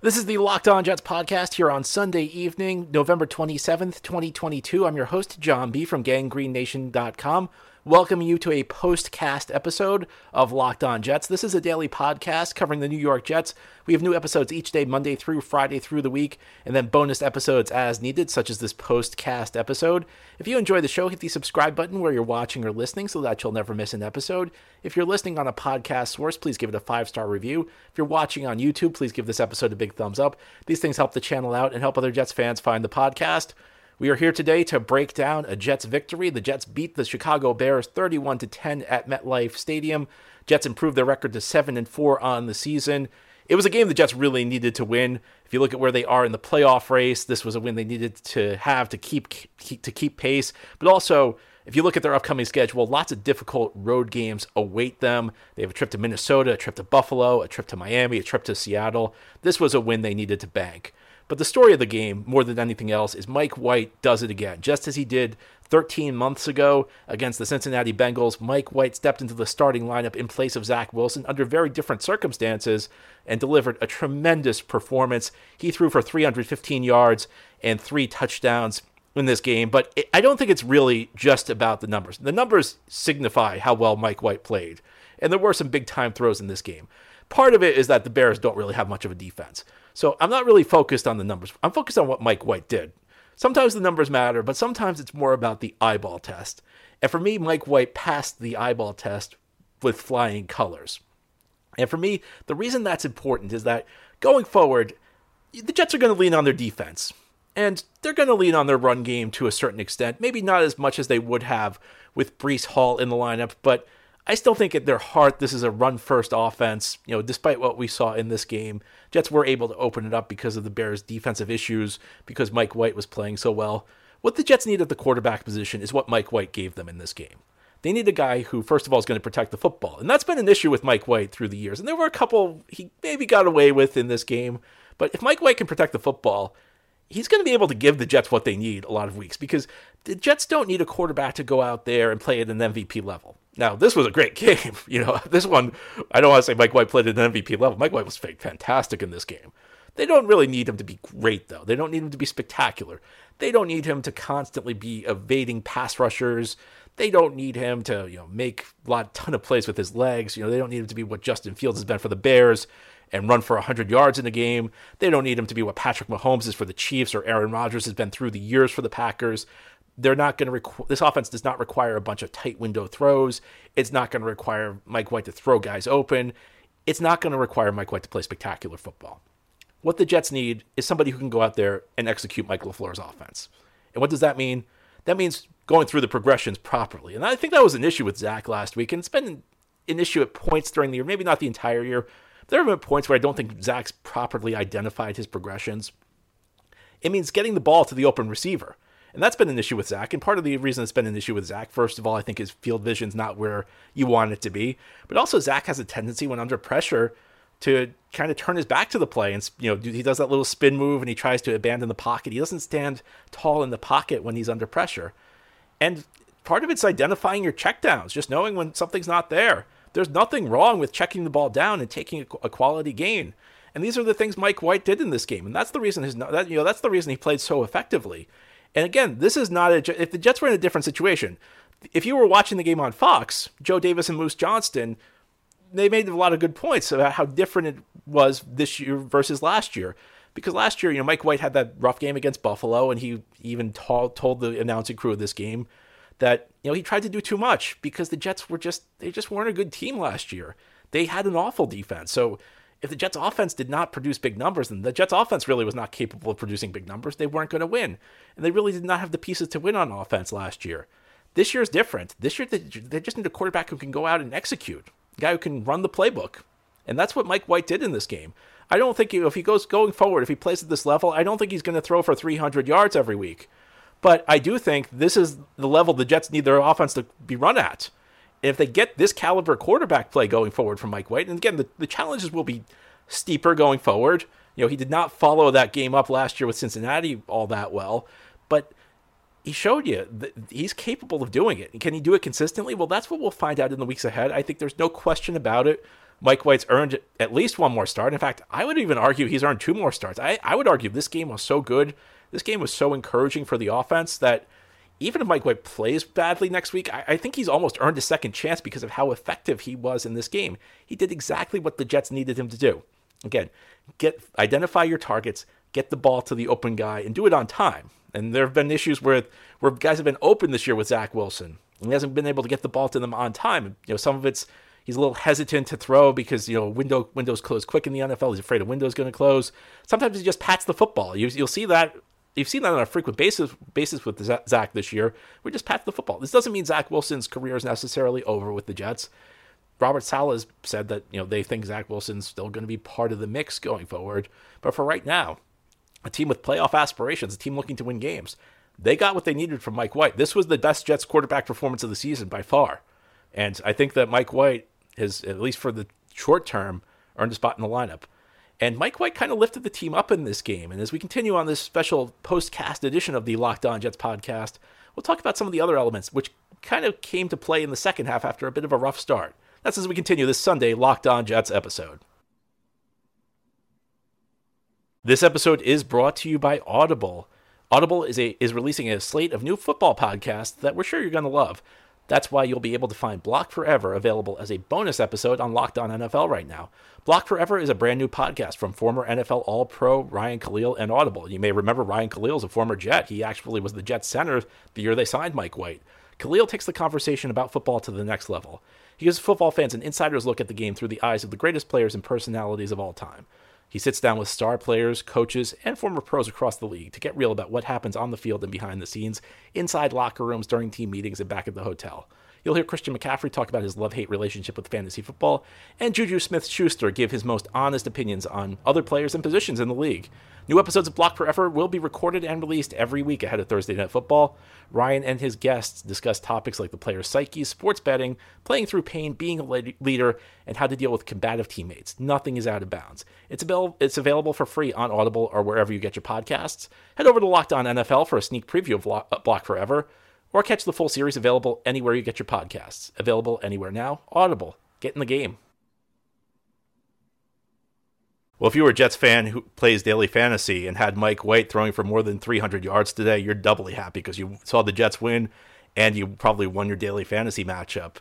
This is the Locked On Jets podcast here on Sunday evening, November 27th, 2022. I'm your host, John B. from gangreennation.com welcoming you to a post-cast episode of Locked On Jets. This is a daily podcast covering the New York Jets. We have new episodes each day, Monday through Friday through the week, and then bonus episodes as needed, such as this post-cast episode. If you enjoy the show, hit the subscribe button where you're watching or listening so that you'll never miss an episode. If you're listening on a podcast source, please give it a five-star review. If you're watching on YouTube, please give this episode a big thumbs up. These things help the channel out and help other Jets fans find the podcast. We are here today to break down a Jets victory. The Jets beat the Chicago Bears 31 to 10 at MetLife Stadium. Jets improved their record to 7 and 4 on the season. It was a game the Jets really needed to win. If you look at where they are in the playoff race, this was a win they needed to have to keep, keep to keep pace. But also, if you look at their upcoming schedule, lots of difficult road games await them. They have a trip to Minnesota, a trip to Buffalo, a trip to Miami, a trip to Seattle. This was a win they needed to bank. But the story of the game, more than anything else, is Mike White does it again. Just as he did 13 months ago against the Cincinnati Bengals, Mike White stepped into the starting lineup in place of Zach Wilson under very different circumstances and delivered a tremendous performance. He threw for 315 yards and three touchdowns in this game, but it, I don't think it's really just about the numbers. The numbers signify how well Mike White played, and there were some big time throws in this game. Part of it is that the Bears don't really have much of a defense. So I'm not really focused on the numbers. I'm focused on what Mike White did. Sometimes the numbers matter, but sometimes it's more about the eyeball test. And for me, Mike White passed the eyeball test with flying colors. And for me, the reason that's important is that going forward, the Jets are going to lean on their defense. And they're going to lean on their run game to a certain extent. Maybe not as much as they would have with Breece Hall in the lineup, but I still think at their heart, this is a run first offense. You know, despite what we saw in this game, Jets were able to open it up because of the Bears' defensive issues, because Mike White was playing so well. What the Jets need at the quarterback position is what Mike White gave them in this game. They need a guy who, first of all, is going to protect the football. And that's been an issue with Mike White through the years. And there were a couple he maybe got away with in this game. But if Mike White can protect the football, he's going to be able to give the Jets what they need a lot of weeks because the Jets don't need a quarterback to go out there and play at an MVP level. Now, this was a great game. You know, this one, I don't want to say Mike White played at an MVP level. Mike White was fantastic in this game. They don't really need him to be great, though. They don't need him to be spectacular. They don't need him to constantly be evading pass rushers. They don't need him to, you know, make a lot ton of plays with his legs. You know, they don't need him to be what Justin Fields has been for the Bears and run for 100 yards in the game. They don't need him to be what Patrick Mahomes is for the Chiefs or Aaron Rodgers has been through the years for the Packers. They're not going to this offense does not require a bunch of tight window throws. It's not going to require Mike White to throw guys open. It's not going to require Mike White to play spectacular football. What the Jets need is somebody who can go out there and execute Mike LaFleur's offense. And what does that mean? That means going through the progressions properly. And I think that was an issue with Zach last week, and it's been an issue at points during the year, maybe not the entire year, there have been points where I don't think Zach's properly identified his progressions. It means getting the ball to the open receiver. And that's been an issue with Zach. And part of the reason it's been an issue with Zach, first of all, I think his field vision's not where you want it to be. But also, Zach has a tendency when under pressure to kind of turn his back to the play. And, you know, he does that little spin move and he tries to abandon the pocket. He doesn't stand tall in the pocket when he's under pressure. And part of it's identifying your checkdowns, just knowing when something's not there. There's nothing wrong with checking the ball down and taking a quality gain. And these are the things Mike White did in this game, and that's the reason his that, you know that's the reason he played so effectively. And again, this is not a if the Jets were in a different situation. If you were watching the game on Fox, Joe Davis and Moose Johnston, they made a lot of good points about how different it was this year versus last year. Because last year, you know, Mike White had that rough game against Buffalo, and he even told, told the announcing crew of this game that you know he tried to do too much because the Jets were just they just weren't a good team last year. They had an awful defense. So if the Jets offense did not produce big numbers, then the Jets offense really was not capable of producing big numbers. They weren't going to win. And they really did not have the pieces to win on offense last year. This year is different. This year they, just need a quarterback who can go out and execute, a guy who can run the playbook. And that's what Mike White did in this game. I don't think if he goes going forward, if he plays at this level, I don't think he's going to throw for 300 yards every week. But I do think this is the level the Jets need their offense to be run at. if they get this caliber quarterback play going forward from Mike White, and again, the, the challenges will be steeper going forward. You know, he did not follow that game up last year with Cincinnati all that well, but he showed you that he's capable of doing it. Can he do it consistently? Well, that's what we'll find out in the weeks ahead. I think there's no question about it. Mike White's earned at least one more start. In fact, I would even argue he's earned two more starts. I, I would argue this game was so good, this game was so encouraging for the offense that even if Mike White plays badly next week, I, I think he's almost earned a second chance because of how effective he was in this game. He did exactly what the Jets needed him to do. Again, get identify your targets, get the ball to the open guy, and do it on time. And there have been issues where where guys have been open this year with Zach Wilson. And he hasn't been able to get the ball to them on time. You know, some of it's he's a little hesitant to throw because you know window windows close quick in the NFL. He's afraid a window's going to close. Sometimes he just pats the football. You, will see that. You've seen that on a frequent basis basis with Zach this year. We just pat the football. This doesn't mean Zach Wilson's career is necessarily over with the Jets. Robert Saleh has said that you know they think Zach Wilson's still going to be part of the mix going forward. But for right now, a team with playoff aspirations, a team looking to win games, they got what they needed from Mike White. This was the best Jets quarterback performance of the season by far. And I think that Mike White has, at least for the short term, earned a spot in the lineup. And Mike White kind of lifted the team up in this game. And as we continue on this special post-cast edition of the Locked On Jets podcast, we'll talk about some of the other elements which kind of came to play in the second half after a bit of a rough start. That's as we continue this Sunday Locked On Jets episode. This episode is brought to you by Audible. Audible is a is releasing a slate of new football podcasts that we're sure you're going to love. That's why you'll be able to find Block Forever available as a bonus episode on Locked On NFL right now. Block Forever is a brand new podcast from former NFL All Pro Ryan Kalil and Audible. You may remember Ryan Kalil is a former Jet. He actually was the Jets center the year they signed Mike White. Kalil takes the conversation about football to the next level. He gives football fans an insider's look at the game through the eyes of the greatest players and personalities of all time. He sits down with star players, coaches, and former pros across the league to get real about what happens on the field and behind the scenes, inside locker rooms, during team meetings, and back at the hotel. You'll hear Christian McCaffrey talk about his love hate relationship with fantasy football, and Juju Smith Schuster give his most honest opinions on other players and positions in the league. New episodes of Block Forever will be recorded and released every week ahead of Thursday Night Football. Ryan and his guests discuss topics like the player's psyche, sports betting, playing through pain, being a leader, and how to deal with combative teammates. Nothing is out of bounds. It's, avail- it's available for free on Audible or wherever you get your podcasts. Head over to Locked On NFL for a sneak preview of uh, Block Forever, or catch the full series available anywhere you get your podcasts. Available anywhere now. Audible. Get in the game. Well, if you were a Jets fan who plays daily fantasy and had Mike White throwing for more than 300 yards today, you're doubly happy because you saw the Jets win and you probably won your daily fantasy matchup.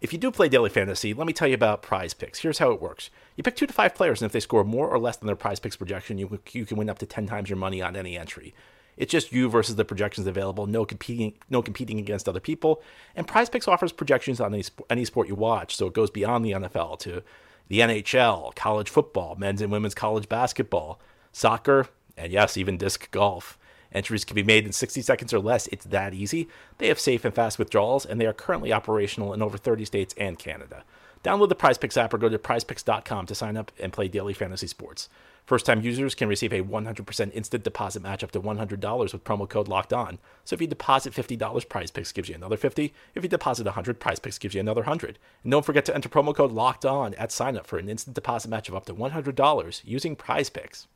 If you do play daily fantasy, let me tell you about prize picks. Here's how it works you pick two to five players, and if they score more or less than their prize picks projection, you, you can win up to 10 times your money on any entry. It's just you versus the projections available, no competing, no competing against other people. And Prize Picks offers projections on any, any sport you watch, so it goes beyond the NFL to the NHL, college football, men's and women's college basketball, soccer, and yes, even disc golf. Entries can be made in 60 seconds or less. It's that easy. They have safe and fast withdrawals, and they are currently operational in over 30 states and Canada. Download the PrizePicks app or go to prizepicks.com to sign up and play daily fantasy sports. First time users can receive a 100% instant deposit match up to $100 with promo code locked on. So if you deposit $50, Prize Picks gives you another 50. If you deposit 100, Prize Picks gives you another 100. And don't forget to enter promo code locked on at sign up for an instant deposit match of up to $100 using Prize Picks.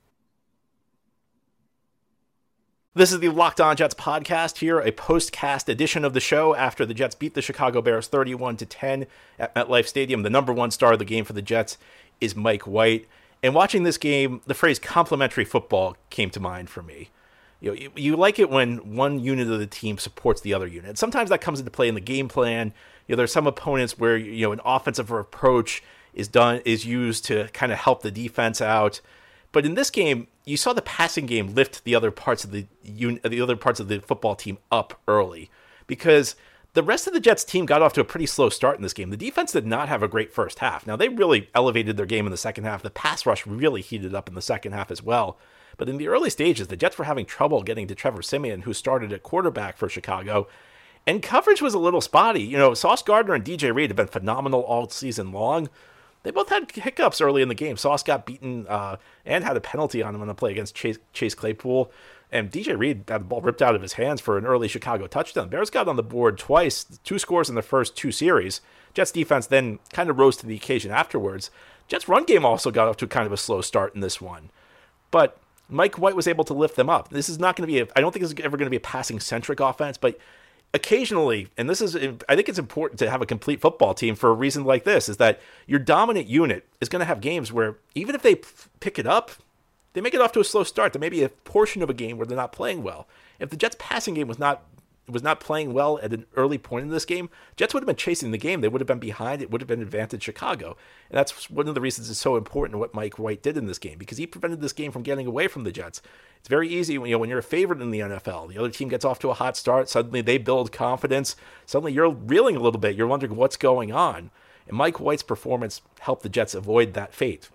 This is the Locked On Jets podcast here, a post-cast edition of the show after the Jets beat the Chicago Bears 31 to 10 at MetLife Stadium. The number one star of the game for the Jets is Mike White. And watching this game, the phrase complementary football came to mind for me. You know, you, you, like it when one unit of the team supports the other unit. Sometimes that comes into play in the game plan. You know, there's some opponents where you know an offensive approach is done is used to kind of help the defense out. But in this game, you saw the passing game lift the other parts of the unit, the other parts of the football team up early because the rest of the Jets team got off to a pretty slow start in this game. The defense did not have a great first half. Now, they really elevated their game in the second half. The pass rush really heated up in the second half as well. But in the early stages, the Jets were having trouble getting to Trevor Siemian, who started at quarterback for Chicago. And coverage was a little spotty. You know, Sauce Gardner and DJ Reed have been phenomenal all season long. They both had hiccups early in the game. Sauce got beaten uh, and had a penalty on him on a play against Chase, Chase Claypool. And DJ Reed had the ball ripped out of his hands for an early Chicago touchdown. Bears got on the board twice, two scores in the first two series. Jets defense then kind of rose to the occasion afterwards. Jets run game also got off to kind of a slow start in this one. But Mike White was able to lift them up. This is not going to be, a, I don't think this is ever going to be a passing centric offense, but occasionally, and this is, I think it's important to have a complete football team for a reason like this, is that your dominant unit is going to have games where even if they pick it up, they make it off to a slow start. There may be a portion of a game where they're not playing well. If the Jets' passing game was not was not playing well at an early point in this game, Jets would have been chasing the game. They would have been behind. It would have been advantage Chicago. And that's one of the reasons it's so important what Mike White did in this game because he prevented this game from getting away from the Jets. It's very easy when you know when you're a favorite in the NFL. The other team gets off to a hot start, suddenly they build confidence. Suddenly you're reeling a little bit. You're wondering what's going on. And Mike White's performance helped the Jets avoid that fate.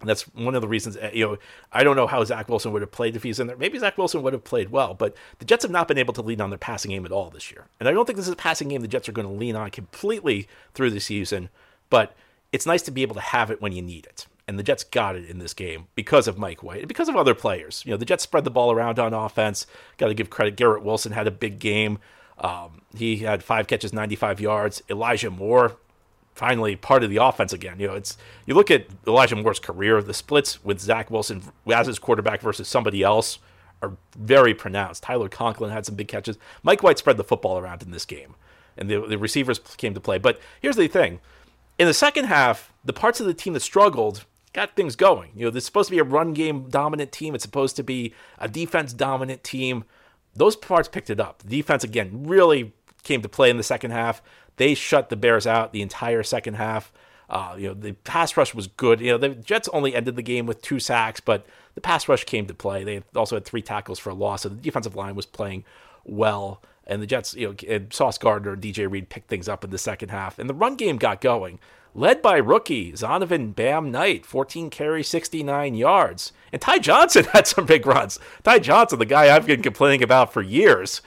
That's one of the reasons, uh, you know, I don't know how Zach Wilson would have played if he's in there. Maybe Zach Wilson would have played well, but the Jets have not been able to lean on their passing game at all this year. And I don't think this is a passing game the Jets are going to lean on completely through the season, but it's nice to be able to have it when you need it. And the Jets got it in this game because of Mike White and because of other players. You know, the Jets spread the ball around on offense. Got to give credit. Garrett Wilson had a big game. Um, he had five catches, 95 yards. Elijah Moore finally part of the offense again. You know, it's you look at Elijah Moore's career, the splits with Zach Wilson as his quarterback versus somebody else are very pronounced. Tyler Conklin had some big catches. Mike White spread the football around in this game, and the, the receivers came to play. But here's the thing: in the second half, the parts of the team that struggled got things going. You know, this is supposed to be a run game dominant team. It's supposed to be a defense dominant team. Those parts picked it up. The defense again really came to play in the second half. They shut the Bears out the entire second half. Uh, you know, the pass rush was good. You know, the Jets only ended the game with two sacks, but the pass rush came to play. They also had three tackles for a loss, so the defensive line was playing well. And the Jets, you know, Sauce Gardner and DJ Reed picked things up in the second half, and the run game got going, led by rookie Zonovan Bam Knight, 14 carries, 69 yards, and Ty Johnson had some big runs. Ty Johnson, the guy I've been complaining about for years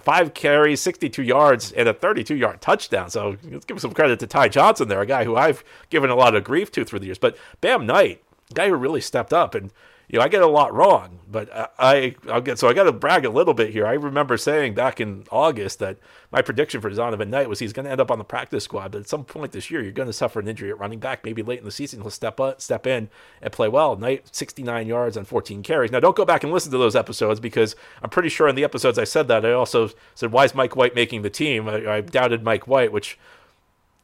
five carries, 62 yards, and a 32 yard touchdown. So let's give some credit to Ty Johnson there, a guy who I've given a lot of grief to through the years. But Bam Knight, guy who really stepped up and you know, I get a lot wrong, but I, I'll get so I got to brag a little bit here. I remember saying back in August that my prediction for Zonovan Knight was he's going to end up on the practice squad, but at some point this year you're going to suffer an injury at running back. Maybe late in the season he'll step up, step in and play well. Knight 69 yards on 14 carries. Now don't go back and listen to those episodes because I'm pretty sure in the episodes I said that I also said why is Mike White making the team? I, I doubted Mike White, which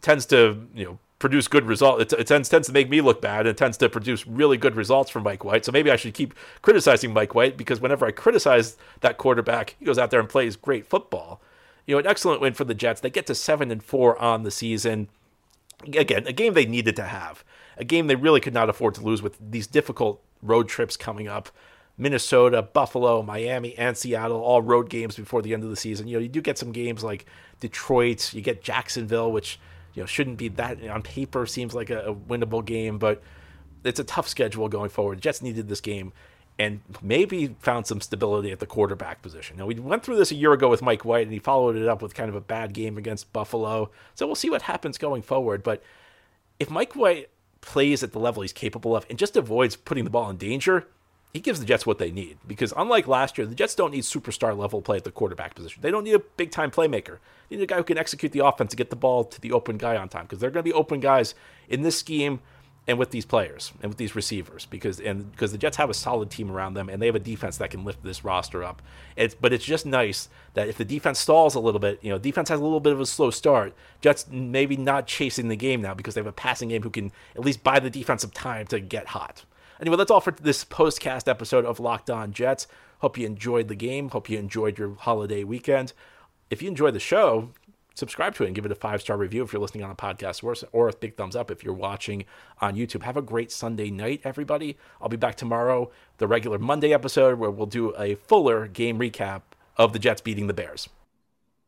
tends to you know produce good results. It, it, tends, tends to make me look bad. It tends to produce really good results for Mike White. So maybe I should keep criticizing Mike White because whenever I criticize that quarterback, he goes out there and plays great football. You know, an excellent win for the Jets. They get to seven and four on the season. Again, a game they needed to have, a game they really could not afford to lose with these difficult road trips coming up. Minnesota, Buffalo, Miami, and Seattle, all road games before the end of the season. You know, you do get some games like Detroit, you get Jacksonville, which you know shouldn't be that on paper seems like a, a winnable game, but it's a tough schedule going forward. Jets needed this game and maybe found some stability at the quarterback position. Now, we went through this a year ago with Mike White, and he followed it up with kind of a bad game against Buffalo. So we'll see what happens going forward. But if Mike White plays at the level he's capable of and just avoids putting the ball in danger, he gives the Jets what they need. Because unlike last year, the Jets don't need superstar level play at the quarterback position. They don't need a big time playmaker. They need a guy who can execute the offense and get the ball to the open guy on time. Because they're going to be open guys in this scheme and with these players and with these receivers because and because the Jets have a solid team around them and they have a defense that can lift this roster up. It's but it's just nice that if the defense stalls a little bit, you know, defense has a little bit of a slow start. Jets maybe not chasing the game now because they have a passing game who can at least buy the defense some time to get hot. Anyway, that's all for this postcast episode of Locked On Jets. Hope you enjoyed the game. Hope you enjoyed your holiday weekend. If you enjoyed the show, subscribe to it and give it a five star review if you're listening on a podcast or, or a big thumbs up if you're watching on YouTube. Have a great Sunday night, everybody. I'll be back tomorrow, the regular Monday episode, where we'll do a fuller game recap of the Jets beating the Bears.